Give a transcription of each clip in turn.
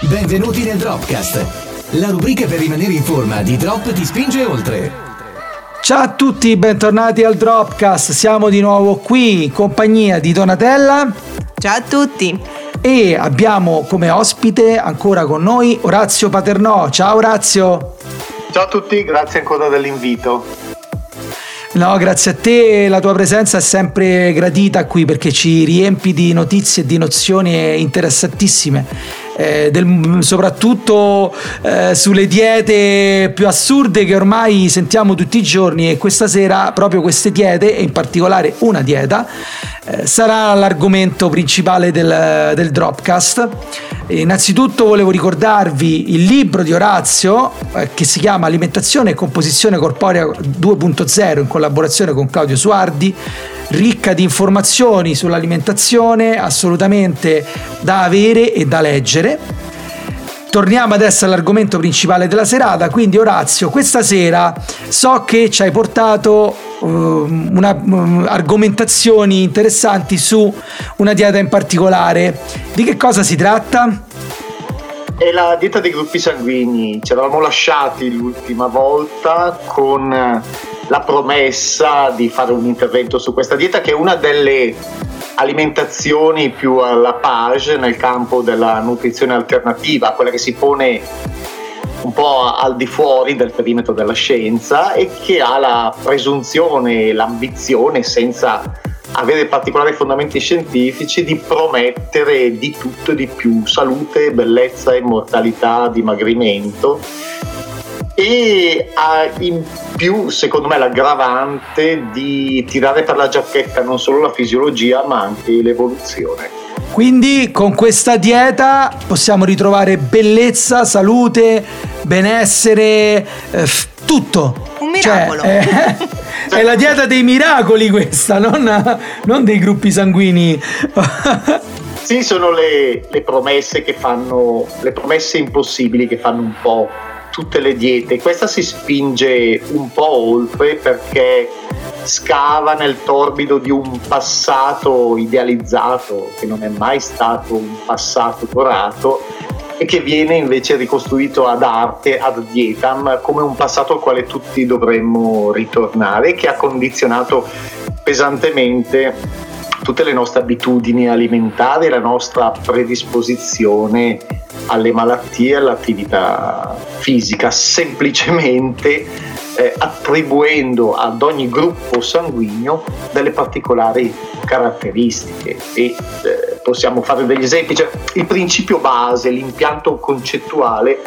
Benvenuti nel Dropcast, la rubrica per rimanere in forma di Drop ti spinge oltre. Ciao a tutti, bentornati al Dropcast. Siamo di nuovo qui in compagnia di Donatella. Ciao a tutti. E abbiamo come ospite ancora con noi Orazio Paternò. Ciao Orazio. Ciao a tutti, grazie ancora dell'invito. No, grazie a te, la tua presenza è sempre gradita qui perché ci riempi di notizie e di nozioni interessantissime eh, del, soprattutto eh, sulle diete più assurde che ormai sentiamo tutti i giorni e questa sera proprio queste diete e in particolare una dieta eh, sarà l'argomento principale del, del Dropcast. Innanzitutto volevo ricordarvi il libro di Orazio eh, che si chiama Alimentazione e composizione corporea 2.0 in collaborazione con Claudio Suardi ricca di informazioni sull'alimentazione, assolutamente da avere e da leggere. Torniamo adesso all'argomento principale della serata, quindi Orazio, questa sera so che ci hai portato uh, una, uh, argomentazioni interessanti su una dieta in particolare. Di che cosa si tratta? È la dieta dei gruppi sanguigni, ci eravamo lasciati l'ultima volta con la promessa di fare un intervento su questa dieta che è una delle alimentazioni più alla page nel campo della nutrizione alternativa, quella che si pone un po' al di fuori del perimetro della scienza e che ha la presunzione e l'ambizione senza avere particolari fondamenti scientifici di promettere di tutto e di più, salute, bellezza, immortalità, dimagrimento e ha in più secondo me l'aggravante di tirare per la giacchetta non solo la fisiologia ma anche l'evoluzione. Quindi con questa dieta possiamo ritrovare bellezza, salute, benessere, eh, tutto. Un miracolo. Cioè, eh, è la dieta dei miracoli questa, non, non dei gruppi sanguigni. sì, sono le, le promesse che fanno, le promesse impossibili che fanno un po' tutte le diete. Questa si spinge un po' oltre perché scava nel torbido di un passato idealizzato che non è mai stato un passato dorato e che viene invece ricostruito ad arte, ad dietam, come un passato al quale tutti dovremmo ritornare, che ha condizionato pesantemente tutte le nostre abitudini alimentari, la nostra predisposizione alle malattie all'attività fisica, semplicemente eh, attribuendo ad ogni gruppo sanguigno delle particolari caratteristiche e eh, possiamo fare degli esempi. Cioè, il principio base, l'impianto concettuale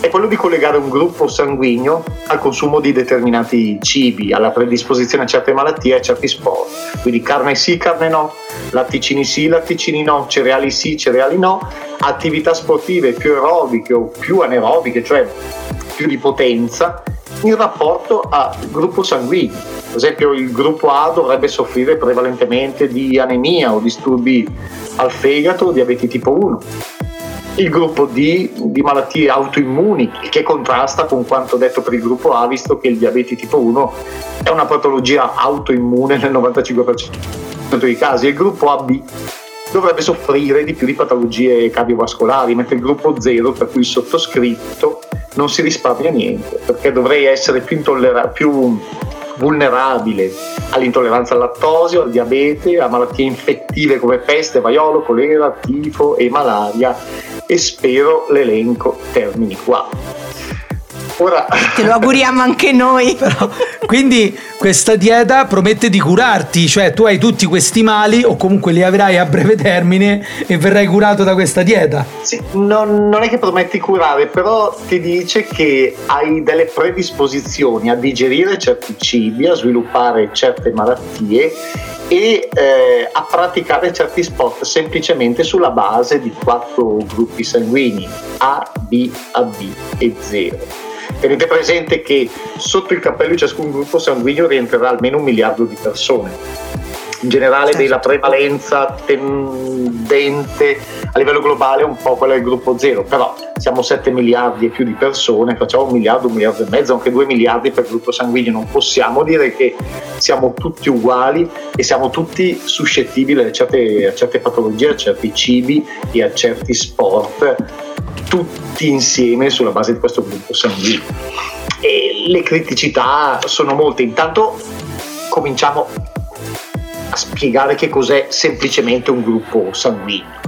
è quello di collegare un gruppo sanguigno al consumo di determinati cibi, alla predisposizione a certe malattie e a certi sport. Quindi carne sì, carne no, latticini sì, latticini no, cereali sì, cereali no, attività sportive più aerobiche o più anaerobiche, cioè più di potenza, in rapporto al gruppo sanguigno. Per esempio il gruppo A dovrebbe soffrire prevalentemente di anemia o disturbi al fegato o diabete tipo 1 il gruppo D di malattie autoimmuni, che contrasta con quanto detto per il gruppo A, visto che il diabete tipo 1 è una patologia autoimmune nel 95% dei casi. Il gruppo AB dovrebbe soffrire di più di patologie cardiovascolari, mentre il gruppo 0, per cui il sottoscritto, non si risparmia niente, perché dovrei essere più, intollera- più vulnerabile all'intolleranza al lattosio, al diabete, a malattie infettive come peste, vaiolo, colera, tifo e malaria e spero l'elenco termini qua. Ora... Te lo auguriamo anche noi. Però, quindi questa dieta promette di curarti, cioè tu hai tutti questi mali o comunque li avrai a breve termine e verrai curato da questa dieta. Sì, non, non è che prometti curare, però ti dice che hai delle predisposizioni a digerire certi cibi, a sviluppare certe malattie e eh, a praticare certi sport semplicemente sulla base di quattro gruppi sanguigni A, B, AB e 0 Tenete presente che sotto il cappello di ciascun gruppo sanguigno rientrerà almeno un miliardo di persone. In generale certo. della prevalenza tendente a livello globale è un po' quella del gruppo zero, però siamo 7 miliardi e più di persone, facciamo un miliardo, un miliardo e mezzo, anche 2 miliardi per gruppo sanguigno, non possiamo dire che siamo tutti uguali e siamo tutti suscettibili a certe, a certe patologie, a certi cibi e a certi sport tutti insieme sulla base di questo gruppo sanguigno. E le criticità sono molte. Intanto cominciamo a spiegare che cos'è semplicemente un gruppo sanguigno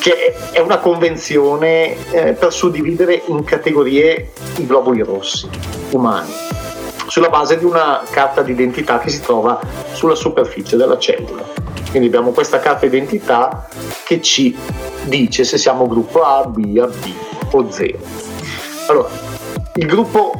che è una convenzione eh, per suddividere in categorie i globuli rossi umani, sulla base di una carta d'identità che si trova sulla superficie della cellula. Quindi abbiamo questa carta d'identità che ci dice se siamo gruppo A, B, AB o 0. Allora, il gruppo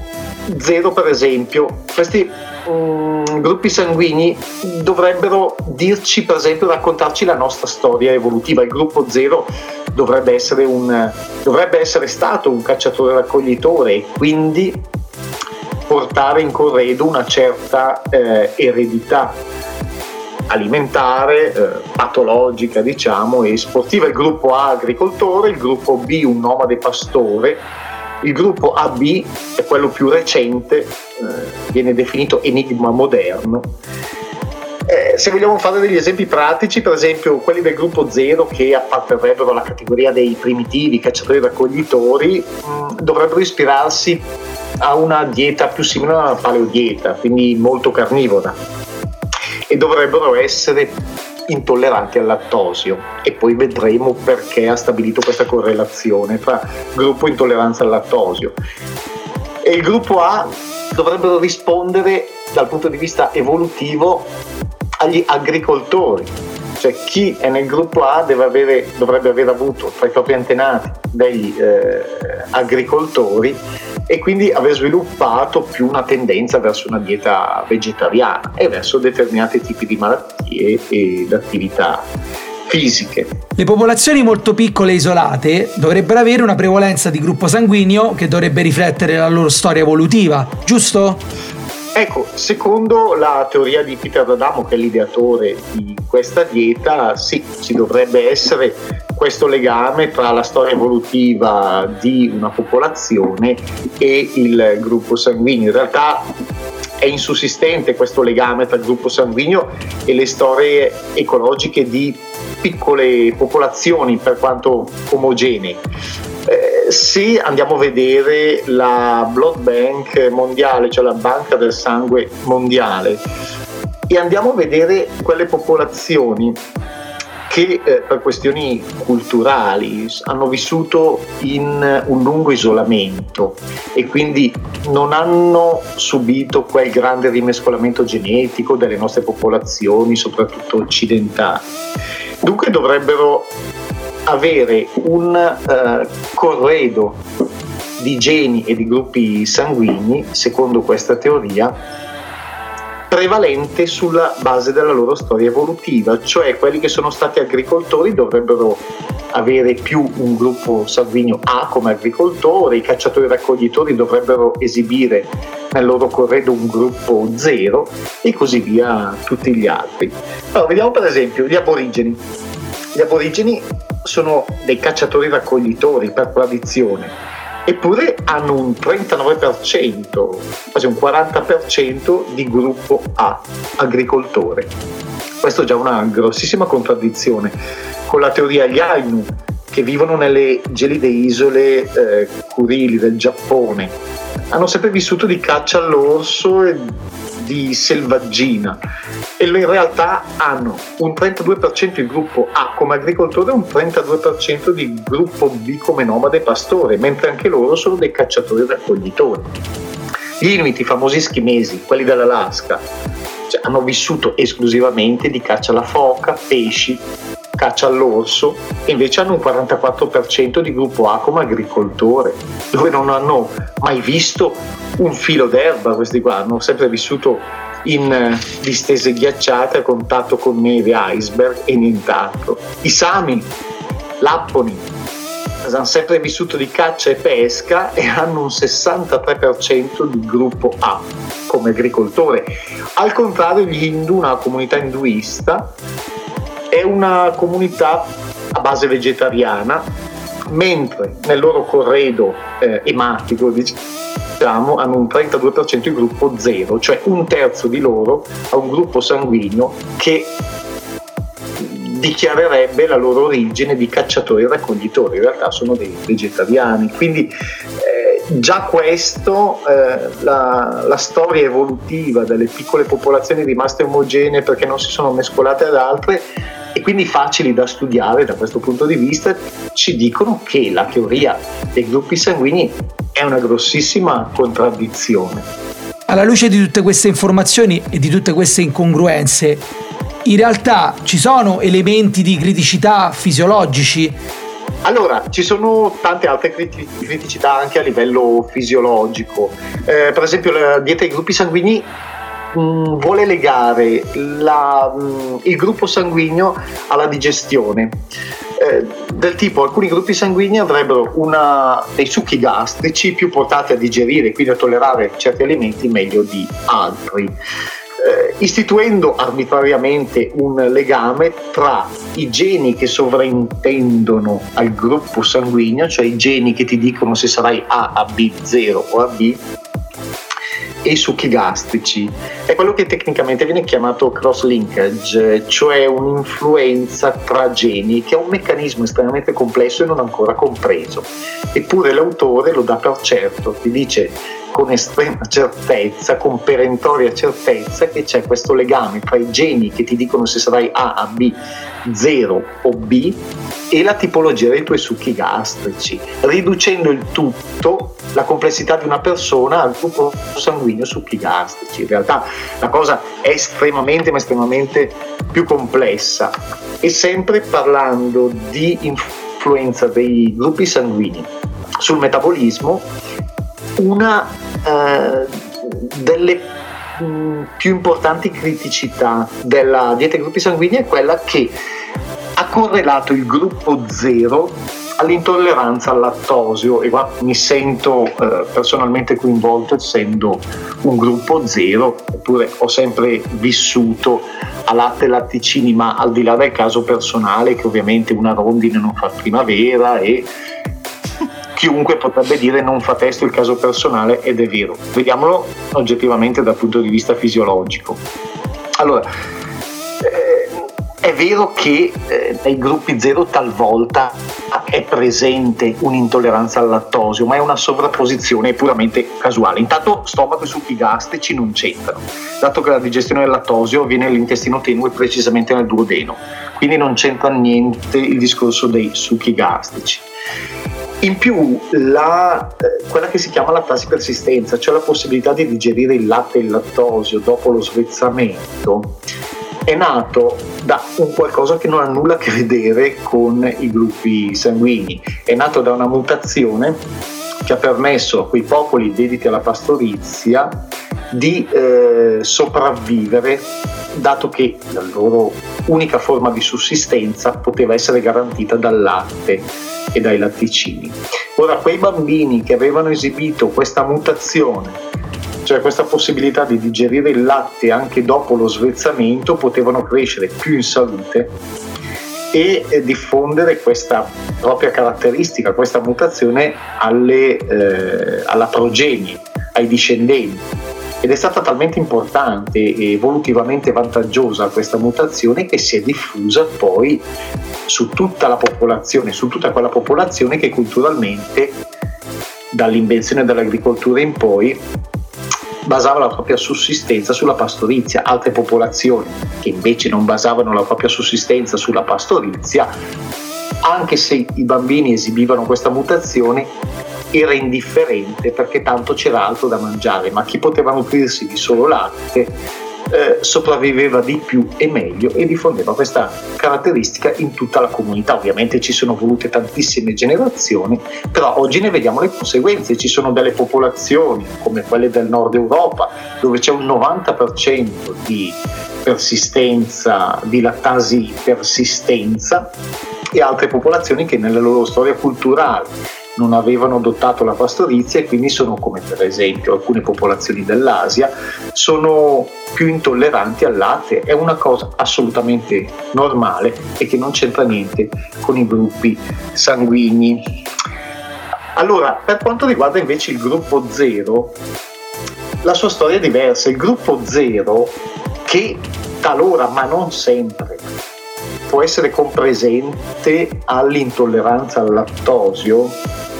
0 per esempio, questi um, gruppi sanguigni dovrebbero dirci, per esempio, raccontarci la nostra storia evolutiva. Il gruppo 0 dovrebbe essere, un, dovrebbe essere stato un cacciatore raccoglitore e quindi portare in corredo una certa eh, eredità alimentare, eh, patologica diciamo e sportiva. Il gruppo A agricoltore, il gruppo B un nomade pastore, il gruppo AB è quello più recente, eh, viene definito enigma moderno. Eh, se vogliamo fare degli esempi pratici, per esempio quelli del gruppo 0 che apparterrebbero alla categoria dei primitivi cacciatori raccoglitori, mh, mm, dovrebbero ispirarsi a una dieta più simile alla paleodieta, quindi molto carnivora, e dovrebbero essere intolleranti al lattosio e poi vedremo perché ha stabilito questa correlazione fra gruppo intolleranza al lattosio. E il gruppo A dovrebbero rispondere dal punto di vista evolutivo agli agricoltori, cioè chi è nel gruppo A avere, dovrebbe aver avuto tra i propri antenati degli eh, agricoltori e quindi aver sviluppato più una tendenza verso una dieta vegetariana e verso determinati tipi di malattie ed attività fisiche. Le popolazioni molto piccole e isolate dovrebbero avere una prevalenza di gruppo sanguigno che dovrebbe riflettere la loro storia evolutiva, giusto? Ecco, secondo la teoria di Peter D'Adamo, che è l'ideatore di questa dieta, sì, ci dovrebbe essere questo legame tra la storia evolutiva di una popolazione e il gruppo sanguigno. In realtà è insussistente questo legame tra il gruppo sanguigno e le storie ecologiche di piccole popolazioni per quanto omogenee. Eh, se andiamo a vedere la Blood Bank mondiale, cioè la banca del sangue mondiale, e andiamo a vedere quelle popolazioni che eh, per questioni culturali hanno vissuto in un lungo isolamento e quindi non hanno subito quel grande rimescolamento genetico delle nostre popolazioni, soprattutto occidentali. Dunque dovrebbero avere un eh, corredo di geni e di gruppi sanguigni, secondo questa teoria, prevalente sulla base della loro storia evolutiva, cioè quelli che sono stati agricoltori dovrebbero avere più un gruppo sanguigno A come agricoltore, i cacciatori raccoglitori dovrebbero esibire nel loro corredo un gruppo 0 e così via tutti gli altri. Allora, vediamo per esempio gli aborigeni. Gli aborigeni sono dei cacciatori raccoglitori per tradizione eppure hanno un 39%, quasi un 40% di gruppo A, agricoltore. Questo è già una grossissima contraddizione con la teoria gli Ainu, che vivono nelle gelide isole eh, Kurili del Giappone. Hanno sempre vissuto di caccia all'orso e di selvaggina e in realtà hanno un 32% di gruppo A come agricoltore e un 32% di gruppo B come nomade pastore, mentre anche loro sono dei cacciatori raccoglitori. Gli Inuit, i famosi schimesi, quelli dell'Alaska, cioè, hanno vissuto esclusivamente di caccia alla foca, pesci, caccia all'orso e invece hanno un 44% di gruppo A come agricoltore, dove non hanno mai visto un filo d'erba questi qua, hanno sempre vissuto in eh, distese ghiacciate a contatto con neve, iceberg e nient'altro. I Sami, Lapponi, hanno sempre vissuto di caccia e pesca e hanno un 63% di gruppo A come agricoltore. Al contrario, gli Hindu, una comunità induista, è una comunità a base vegetariana, mentre nel loro corredo eh, ematico diciamo, hanno un 32% di gruppo 0, cioè un terzo di loro ha un gruppo sanguigno che dichiarerebbe la loro origine di cacciatori e raccoglitori, in realtà sono dei vegetariani. Quindi eh, già questo, eh, la, la, storia evolutiva delle piccole popolazioni rimaste omogenee perché non si sono mescolate ad altre e quindi facili da studiare da questo punto di vista, ci dicono che la teoria dei gruppi sanguigni è una grossissima contraddizione. Alla luce di tutte queste informazioni e di tutte queste incongruenze, in realtà ci sono elementi di criticità fisiologici? Allora, ci sono tante altre criticità anche a livello fisiologico. Eh, per esempio, la dieta dei gruppi sanguigni mh, mm, vuole legare la, mh, mm, il gruppo sanguigno alla digestione. Eh, del tipo alcuni gruppi sanguigni avrebbero una, dei succhi gastrici più portati a digerire, quindi a tollerare certi alimenti meglio di altri eh, istituendo arbitrariamente un legame tra i geni che sovraintendono al gruppo sanguigno, cioè i geni che ti dicono se sarai A, AB, 0 o AB, e succhi gastrici. È quello che tecnicamente viene chiamato cross linkage, cioè un'influenza tra geni, che è un meccanismo estremamente complesso e non ancora compreso. Eppure l'autore lo dà per certo, ti dice con estrema certezza, con perentoria certezza, che c'è questo legame tra i geni che ti dicono se sarai A, B, 0 o B e la tipologia dei tuoi succhi gastrici, riducendo il tutto, la complessità di una persona al gruppo sanguigno succhi gastrici. In realtà la cosa è estremamente, ma estremamente più complessa e sempre parlando di influenza dei gruppi sanguigni sul metabolismo una eh, delle mm, più importanti criticità della dieta ai gruppi sanguigni è quella che ha correlato il gruppo 0 all'intolleranza al lattosio. E qua mi sento eh, personalmente coinvolto essendo un gruppo zero eppure ho sempre vissuto a latte e latticini ma al di là del caso personale che ovviamente una rondine non fa primavera e chiunque potrebbe dire non fa testo il caso personale ed è vero. Vediamolo oggettivamente dal punto di vista fisiologico. Allora, eh, è vero che eh, nei gruppi zero talvolta è presente un'intolleranza al lattosio, ma è una sovrapposizione puramente casuale. Intanto stomaco e succhi gastrici non c'entrano, dato che la digestione del lattosio avviene nell'intestino tenue precisamente nel duodeno, quindi non c'entra niente il discorso dei succhi gastrici. In più, la, eh, quella che si chiama lattasi persistenza, cioè la possibilità di digerire il latte e il lattosio dopo lo svezzamento, è nato da un qualcosa che non ha nulla a che vedere con i gruppi sanguigni, è nato da una mutazione che ha permesso a quei popoli dediti alla pastorizia di eh, sopravvivere dato che la loro unica forma di sussistenza poteva essere garantita dal latte e dai latticini. Ora, quei bambini che avevano esibito questa mutazione, cioè questa possibilità di digerire il latte anche dopo lo svezzamento, potevano crescere più in salute e diffondere questa propria caratteristica, questa mutazione alle, eh, alla progenie, ai discendenti ed è stata talmente importante e evolutivamente vantaggiosa questa mutazione che si è diffusa poi su tutta la popolazione, su tutta quella popolazione che culturalmente dall'invenzione dell'agricoltura in poi basava la propria sussistenza sulla pastorizia, altre popolazioni che invece non basavano la propria sussistenza sulla pastorizia, anche se i bambini esibivano questa mutazione, era indifferente perché tanto c'era altro da mangiare, ma chi poteva nutrirsi di solo latte eh, sopravviveva di più e meglio e diffondeva questa caratteristica in tutta la comunità. Ovviamente ci sono volute tantissime generazioni, però oggi ne vediamo le conseguenze. Ci sono delle popolazioni come quelle del nord Europa dove c'è un 90% di persistenza, di lattasi persistenza e altre popolazioni che nella loro storia culturale non avevano adottato la pastorizia e quindi sono come per esempio alcune popolazioni dell'Asia sono più intolleranti al latte. È una cosa assolutamente normale e che non c'entra niente con i gruppi sanguigni. Allora per quanto riguarda invece il gruppo 0 la sua storia è diversa. Il gruppo 0 che talora ma non sempre può essere compresente all'intolleranza al lattosio,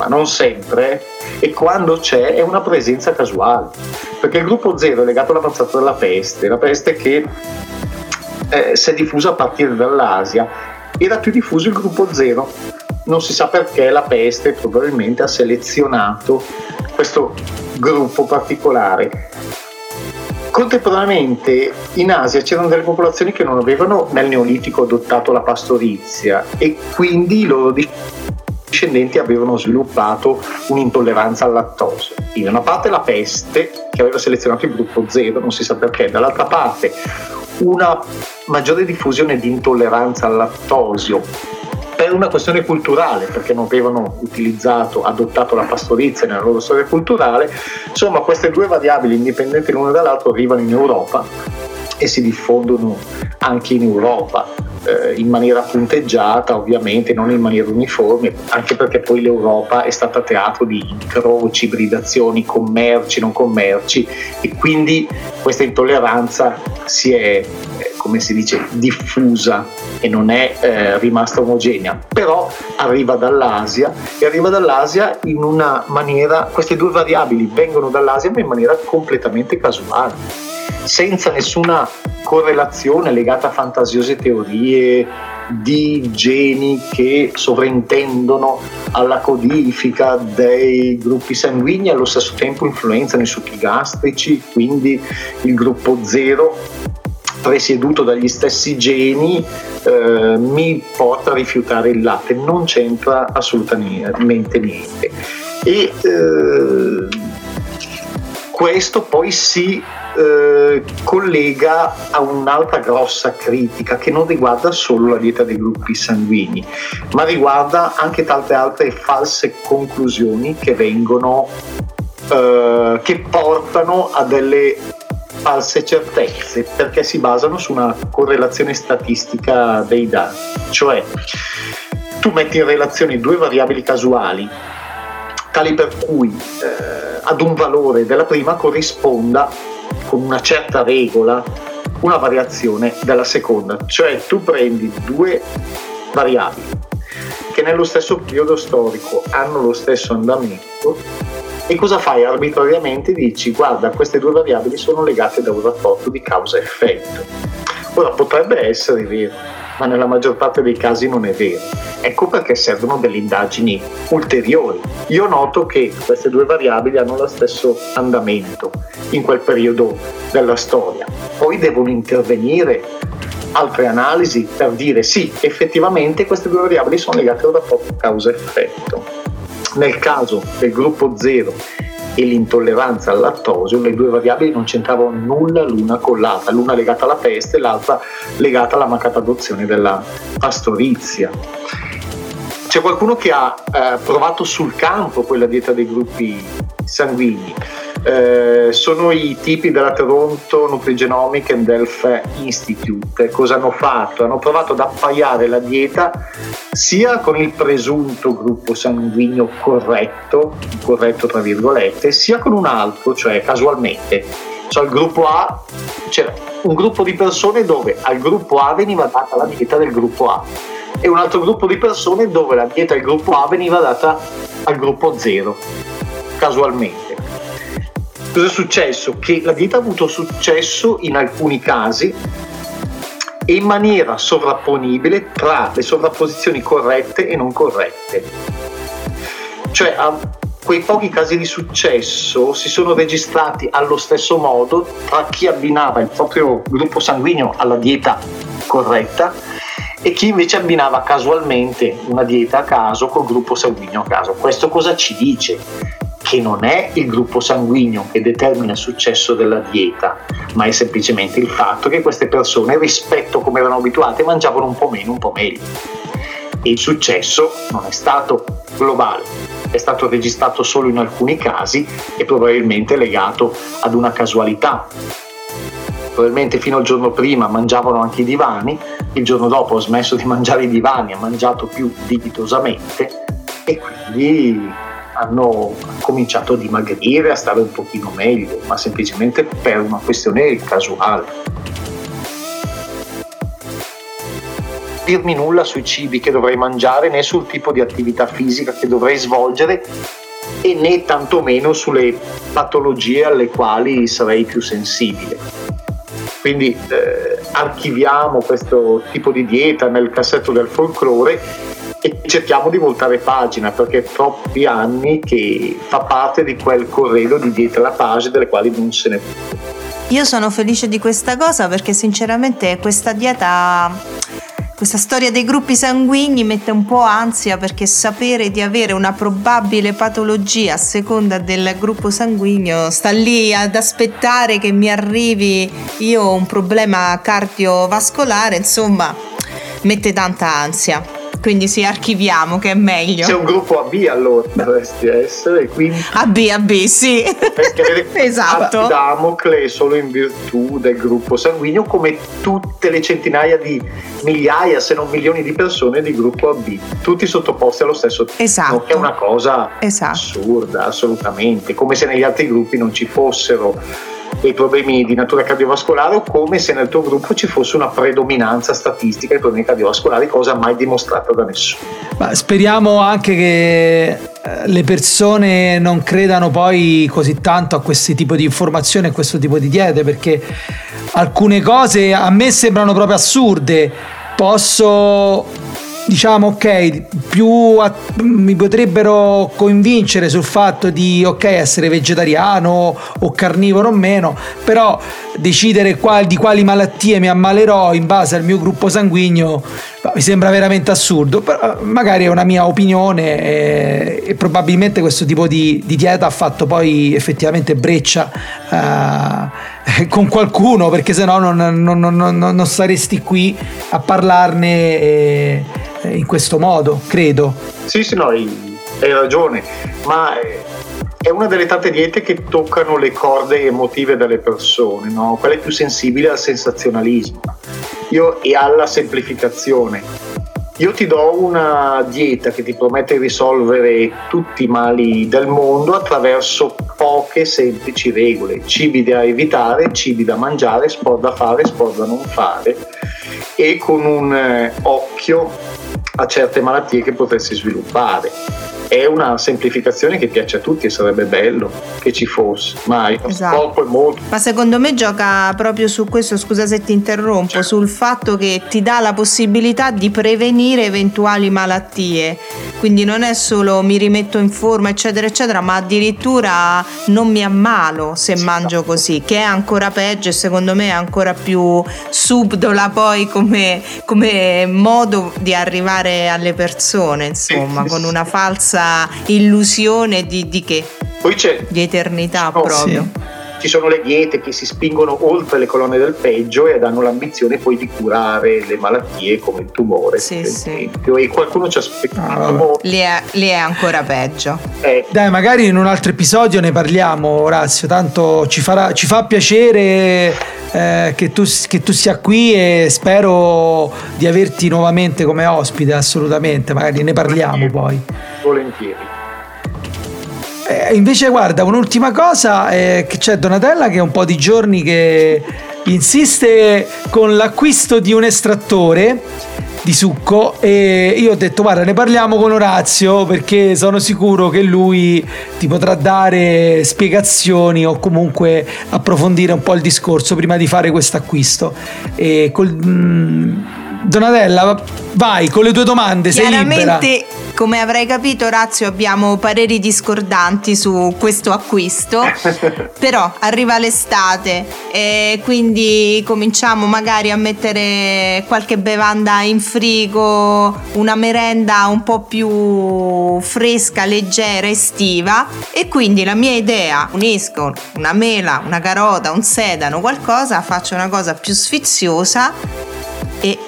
ma non sempre, e quando c'è è una presenza casuale, perché il gruppo 0 è legato all'avanzato della peste, la peste che eh, si è diffusa a partire dall'Asia, era più diffuso il gruppo 0, non si sa perché la peste probabilmente ha selezionato questo gruppo particolare. Contemporaneamente in Asia c'erano delle popolazioni che non avevano nel Neolitico adottato la pastorizia e quindi i loro discendenti avevano sviluppato un'intolleranza al lattosio. In una parte la peste, che aveva selezionato il gruppo 0, non si sa perché, dall'altra parte una maggiore diffusione di intolleranza al lattosio per una questione culturale, perché non avevano utilizzato, adottato la pastorizia nella loro storia culturale. Insomma, queste due variabili indipendenti l'una dall'altra arrivano in Europa e si diffondono anche in Europa eh, in maniera punteggiata ovviamente, non in maniera uniforme, anche perché poi l'Europa è stata teatro di incroci, ibridazioni, commerci, non commerci e quindi questa intolleranza si è, eh, come si dice, diffusa e non è eh, rimasta omogenea, però arriva dall'Asia e arriva dall'Asia in una maniera, queste due variabili vengono dall'Asia ma in maniera completamente casuale senza nessuna correlazione legata a fantasiose teorie di geni che sovrintendono alla codifica dei gruppi sanguigni e allo stesso tempo influenzano i succhi gastrici, quindi il gruppo zero presieduto dagli stessi geni eh, mi porta a rifiutare il latte, non c'entra assolutamente niente. E eh, questo poi si eh, collega a un'altra grossa critica che non riguarda solo la dieta dei gruppi sanguigni, ma riguarda anche tante altre false conclusioni che vengono, eh, che portano a delle false certezze perché si basano su una correlazione statistica dei dati, cioè tu metti in relazione due variabili casuali tali per cui eh, ad un valore della prima corrisponda con una certa regola una variazione della seconda, cioè tu prendi due variabili che nello stesso periodo storico hanno lo stesso andamento e cosa fai? Arbitrariamente dici guarda queste due variabili sono legate da un rapporto di causa-effetto. Ora potrebbe essere vero, ma nella maggior parte dei casi non è vero. Ecco perché servono delle indagini ulteriori. Io noto che queste due variabili hanno lo stesso andamento in quel periodo della storia. Poi devono intervenire altre analisi per dire sì, effettivamente queste due variabili sono legate al rapporto causa-effetto. Nel caso del gruppo 0 e l'intolleranza al lattosio, le due variabili non c'entravano nulla l'una con l'altra, l'una legata alla peste e l'altra legata alla mancata adozione della pastorizia. C'è qualcuno che ha eh, provato sul campo quella dieta dei gruppi sanguigni. Eh, sono i tipi della Toronto Nutrigenomic and Health Institute. Cosa hanno fatto? Hanno provato ad appaiare la dieta sia con il presunto gruppo sanguigno corretto, corretto tra virgolette, sia con un altro, cioè casualmente. Cioè il gruppo A, c'era un gruppo di persone dove al gruppo A veniva data la dieta del gruppo A e un altro gruppo di persone dove la dieta del gruppo A veniva data al gruppo 0, casualmente. Cosa è successo? Che la dieta ha avuto successo in alcuni casi e in maniera sovrapponibile tra le sovrapposizioni corrette e non corrette. Cioè quei pochi casi di successo si sono registrati allo stesso modo tra chi abbinava il proprio gruppo sanguigno alla dieta corretta e chi invece abbinava casualmente una dieta a caso col gruppo sanguigno a caso. Questo cosa ci dice? Che non è il gruppo sanguigno che determina il successo della dieta, ma è semplicemente il fatto che queste persone rispetto come erano abituate mangiavano un po' meno, un po' meglio. E il successo non è stato globale, è stato registrato solo in alcuni casi e probabilmente legato ad una casualità. Probabilmente fino al giorno prima mangiavano anche i divani, il giorno dopo ho smesso di mangiare i divani, ha mangiato più dignitosamente e quindi hanno cominciato a dimagrire, a stare un pochino meglio, ma semplicemente per una questione casuale. dirmi nulla sui cibi che dovrei mangiare né sul tipo di attività fisica che dovrei svolgere e né tantomeno sulle patologie alle quali sarei più sensibile. Quindi eh, archiviamo questo tipo di dieta nel cassetto del folklore e cerchiamo di voltare pagina perché è troppi anni che fa parte di quel corredo di dietro la page delle quali non se ne può. Io sono felice di questa cosa perché sinceramente questa dieta questa storia dei gruppi sanguigni mette un po' ansia perché sapere di avere una probabile patologia a seconda del gruppo sanguigno sta lì ad aspettare che mi arrivi io ho un problema cardiovascolare, insomma, mette tanta ansia quindi sì, archiviamo che è meglio. C'è un gruppo AB allora dovresti essere, quindi... AB, AB, sì. esatto. Damocle solo in virtù del gruppo sanguigno come tutte le centinaia di migliaia, se non milioni di persone di gruppo AB, tutti sottoposti allo stesso tipo. Esatto. Che è una cosa esatto. assurda, assolutamente, come se negli altri gruppi non ci fossero dei problemi di natura cardiovascolare o come se nel tuo gruppo ci fosse una predominanza statistica di problemi cardiovascolari, cosa mai dimostrata da nessuno. Ma speriamo anche che eh, le persone non credano poi così tanto a questo tipo di informazioni, a questo tipo di diete, perché alcune cose a me sembrano proprio assurde. Posso diciamo ok, più a, mi potrebbero convincere sul fatto di ok essere vegetariano o carnivoro o meno, però decidere qual, di quali malattie mi ammalerò in base al mio gruppo sanguigno mi sembra veramente assurdo, però magari è una mia opinione e, e probabilmente questo tipo di, di, dieta ha fatto poi effettivamente breccia uh, con qualcuno perché sennò non, non, non, non saresti qui a parlarne e, in questo modo, credo. Sì, sì, no, hai, ragione, ma è una delle tante diete che toccano le corde emotive delle persone, no? quelle più sensibili al sensazionalismo Io, e alla semplificazione. Io ti do una dieta che ti promette di risolvere tutti i mali del mondo attraverso poche semplici regole, cibi da evitare, cibi da mangiare, sport da fare, sport da non fare e con un eh, occhio a certe malattie che potresti sviluppare. È una semplificazione che piace a tutti e sarebbe bello che ci fosse, ma il esatto. è molto. Ma secondo me gioca proprio su questo, scusa se ti interrompo, certo. sul fatto che ti dà la possibilità di prevenire eventuali malattie. Quindi non è solo mi rimetto in forma, eccetera, eccetera, ma addirittura non mi ammalo se sì, mangio così, che è ancora peggio e secondo me è ancora più subdola poi come, come modo di arrivare alle persone, insomma, con una falsa illusione di, di che? Poi c'è. Di eternità oh, proprio. Sì ci sono le diete che si spingono oltre le colonne del peggio e hanno l'ambizione poi di curare le malattie come il tumore sì, sì. e qualcuno ci aspetta ah, lì, è, lì è ancora peggio. Eh. dai magari in un altro episodio ne parliamo Orazio. Tanto ci, farà, ci fa piacere eh, che, tu, che tu sia qui e spero di averti nuovamente come ospite assolutamente. Magari ne parliamo volentieri. poi. Volentieri eh, invece guarda, un'ultima cosa, è che c'è Donatella che è un po' di giorni che insiste con l'acquisto di un estrattore di succo e io ho detto guarda ne parliamo con Orazio perché sono sicuro che lui ti potrà dare spiegazioni o comunque approfondire un po' il discorso prima di fare questo acquisto e col, mm, Donatella, vai con le tue domande, sei libera. Come avrai capito, Orazio, abbiamo pareri discordanti su questo acquisto. però arriva l'estate e quindi cominciamo magari a mettere qualche bevanda in frigo, una merenda un po' più fresca, leggera, estiva. E quindi la mia idea, unisco una mela, una carota, un sedano, qualcosa, faccio una cosa più sfiziosa e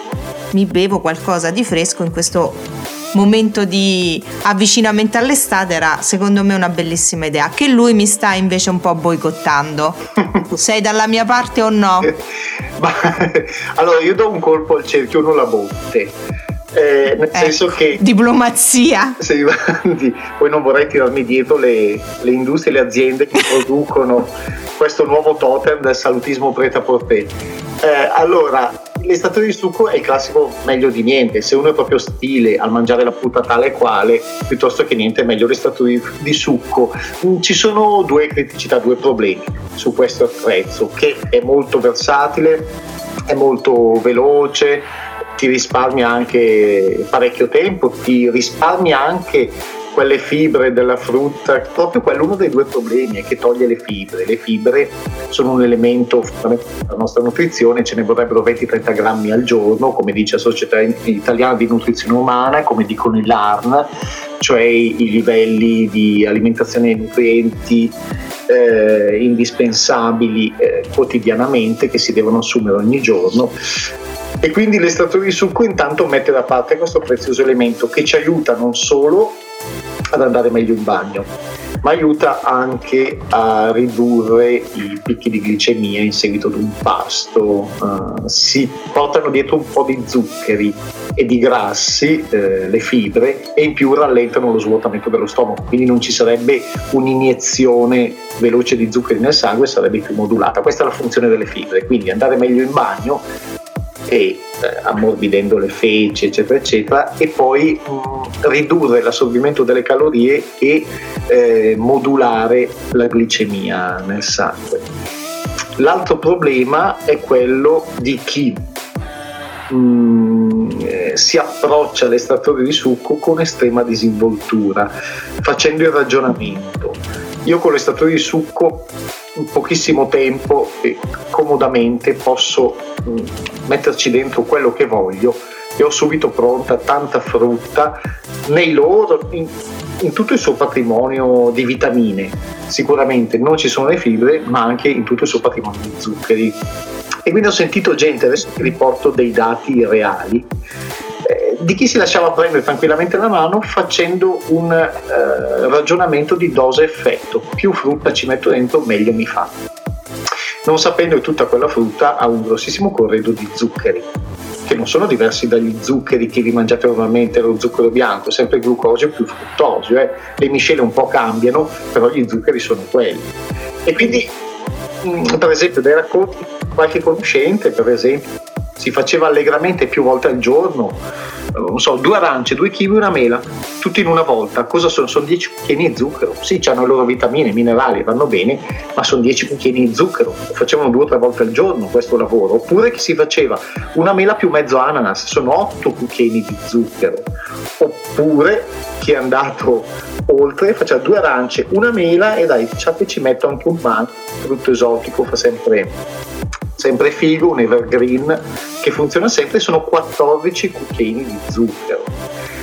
mi bevo qualcosa di fresco in questo momento di avvicinamento all'estate era secondo me una bellissima idea che lui mi sta invece un po' boicottando. Sei dalla mia parte o no? Ma, allora io do un colpo al cerchio non la botte. Eh, nel ecco, senso che diplomazia. Se, poi non vorrei tirarmi dietro le, le industrie le aziende che producono questo nuovo totem del salutismo preta porter Eh, allora, l'estrattore di succo è il classico meglio di niente. Se uno è proprio stile al mangiare la frutta tale e quale, piuttosto che niente, è meglio l'estrattore di, di succo. Mm, ci sono due criticità, due problemi su questo attrezzo, che è molto versatile, è molto veloce, ti risparmia anche parecchio tempo, ti risparmia anche quelle fibre della frutta, proprio quello uno dei due problemi è che toglie le fibre. Le fibre sono un elemento della nostra nutrizione, ce ne vorrebbero 20-30 grammi al giorno, come dice la Società Italiana di Nutrizione Umana, come dicono i LARN, cioè i livelli di alimentazione e nutrienti eh, indispensabili eh, quotidianamente che si devono assumere ogni giorno e quindi l'estrattore di succo intanto mette da parte questo prezioso elemento che ci aiuta non solo ad andare meglio in bagno, ma aiuta anche a ridurre i picchi di glicemia in seguito ad un pasto. Uh, si portano dietro un po' di zuccheri e di grassi, eh, le fibre, e in più rallentano lo svuotamento dello stomaco, quindi non ci sarebbe un'iniezione veloce di zuccheri nel sangue, sarebbe più modulata. Questa è la funzione delle fibre, quindi andare meglio in bagno e eh, ammorbidendo le feci eccetera eccetera e poi mm, ridurre l'assorbimento delle calorie e eh, modulare la glicemia nel sangue. L'altro problema è quello di chi mm, eh, si approccia all'estrattore di succo con estrema disinvoltura, facendo il ragionamento. Io con l'estrattore di succo in pochissimo tempo e comodamente posso mm, metterci dentro quello che voglio e ho subito pronta tanta frutta nei loro, in, in, tutto il suo patrimonio di vitamine. Sicuramente non ci sono le fibre, ma anche in tutto il suo patrimonio di zuccheri. E quindi ho sentito gente, adesso ti riporto dei dati reali, di chi si lasciava prendere tranquillamente la mano facendo un eh, ragionamento di dose-effetto. Più frutta ci metto dentro, meglio mi fa. Non sapendo che tutta quella frutta ha un grossissimo corredo di zuccheri che non sono diversi dagli zuccheri che vi mangiate normalmente, lo zucchero bianco, sempre glucosio più fruttosio, eh. le miscele un po' cambiano, però gli zuccheri sono quelli. E quindi, mh, mm, per esempio, dai racconti qualche conoscente, per esempio, si faceva allegramente più volte al giorno, non so, due arance, due kiwi una mela, tutti in una volta. Cosa sono? Sono 10 cucchiaini di zucchero. Sì, hanno le loro vitamine, minerali, vanno bene, ma sono 10 cucchiaini di zucchero. Lo facevano due o tre volte al giorno questo lavoro. Oppure che si faceva una mela più mezzo ananas, sono 8 cucchiaini di zucchero. Oppure chi è andato oltre faceva due arance, una mela e dai, ci metto anche un pan, frutto esotico, fa sempre sempre figo, un evergreen che funziona sempre, sono 14 cucchiaini di zucchero.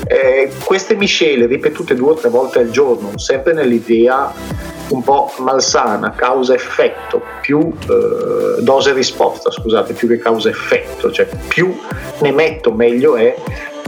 Eh, queste miscele ripetute due o tre volte al giorno, sempre nell'idea un po' malsana, causa-effetto, più eh, dose-risposta, scusate, più che causa-effetto, cioè più ne metto meglio è,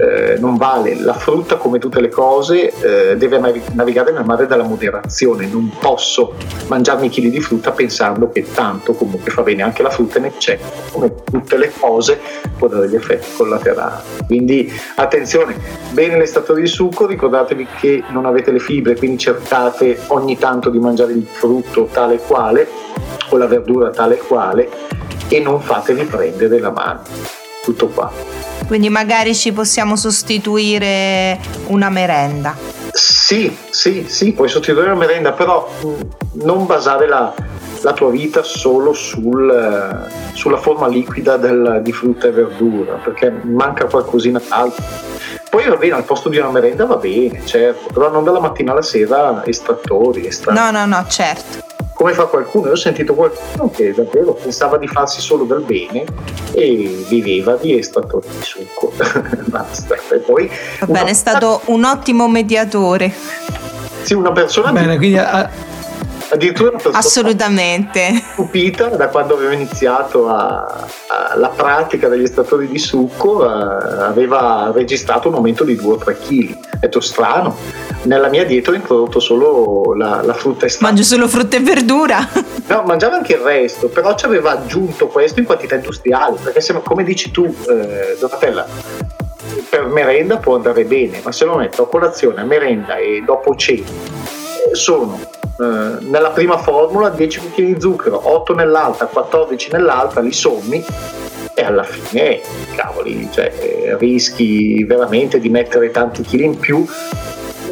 eh, non vale. La frutta, come tutte le cose, eh, deve navigare nel mare della moderazione. Non posso mangiarmi chili di frutta pensando che tanto comunque fa bene anche la frutta in eccesso. Come tutte le cose può dare degli effetti collaterali. Quindi attenzione, bene l'estratore di succo, ricordatevi che non avete le fibre, quindi cercate ogni tanto di mangiare il frutto tale quale o la verdura tale quale e non fatevi prendere la mano. Tutto qua. Quindi magari ci possiamo sostituire una merenda. Sì, sì, sì, puoi sostituire una merenda, però non basare la, la tua vita solo sul, sulla forma liquida del, di frutta e verdura, perché manca qualcosina altro. Poi va bene, al posto di una merenda va bene, certo, però non dalla mattina alla sera estrattori. estrattori. No, no, no, certo come fa qualcuno, io ho sentito qualcuno che davvero pensava di farsi solo del bene e viveva di estrattori di succo. Basta. E poi Va bene, è stato un ottimo mediatore. Sì, una persona. Bene, quindi a, addirittura assolutamente. stupita da quando avevo iniziato a, a, la pratica degli estrattori di succo a, aveva registrato un aumento di 2 o 3 kg ho detto strano. Nella mia dieta ho introdotto solo la, la frutta estratta mangio solo frutta e verdura. No mangiava anche il resto però ci aveva aggiunto questo in quantità industriali perché se, come dici tu eh, Donatella per merenda può andare bene ma se lo metto a colazione a merenda e dopo cena eh, sono eh, nella prima formula 10 cucchiaini di zucchero, 8 nell'altra, 14 nell'altra, li sommi e alla fine, cavoli, cioè, rischi veramente di mettere tanti chili in più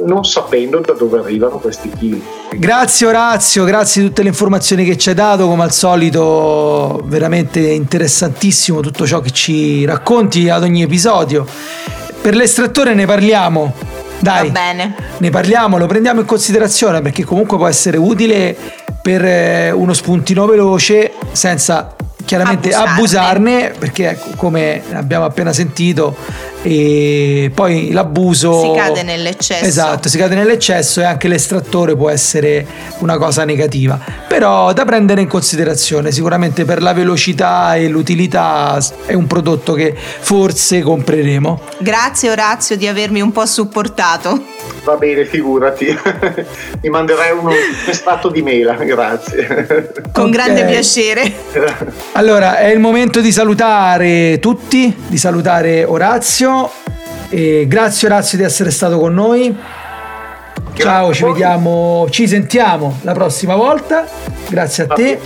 non sapendo da dove arrivano questi chili. Grazie Orazio, grazie di tutte le informazioni che ci hai dato, come al solito veramente interessantissimo tutto ciò che ci racconti ad ogni episodio. Per l'estrattore ne parliamo. Dai, Va bene. ne parliamo, lo prendiamo in considerazione perché comunque può essere utile per eh, uno spuntino veloce senza chiaramente Abusarne. abusarne perché ecco, come abbiamo appena sentito e poi l'abuso Si cade nell'eccesso. esatto si cade nell'eccesso e anche l'estrattore può essere una cosa negativa però da prendere in considerazione sicuramente per la velocità e l'utilità è un prodotto che forse compreremo Grazie Orazio di avermi un po' supportato. Va bene, figurati. Mi manderai uno, un estratto di mela, grazie. Con Ok. grande piacere. Allora, è il momento di salutare tutti, di salutare Orazio. E grazie Orazio di essere stato con noi. Ciao, ci vediamo, ci sentiamo la prossima volta. Grazie a Va te. bene,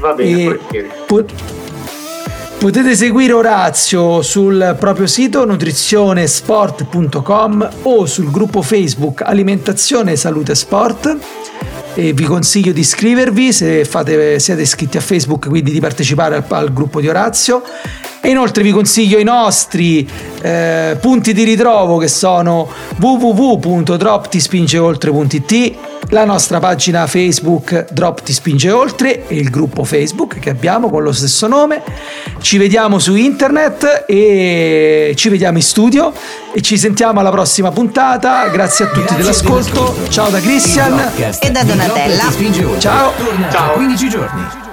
va bene, E volentieri. po- potete seguire Orazio sul proprio sito nutrizionesport.com o sul gruppo Facebook Alimentazione Salute Sport. E vi consiglio di iscrivervi se fate- siete iscritti a Facebook, quindi di partecipare al, al gruppo di Orazio. E inoltre vi consiglio i nostri eh, punti di ritrovo che sono www.droptispingeoltre.it, la nostra pagina Facebook Drop Ti Spinge Oltre e il gruppo Facebook che abbiamo con lo stesso nome. Ci vediamo su internet e ci vediamo in studio e ci sentiamo alla prossima puntata. Grazie a tutti Grazie dell'ascolto. dell'ascolto. Ciao da Christian. E da Donatella. Ciao. Ciao. 15 giorni.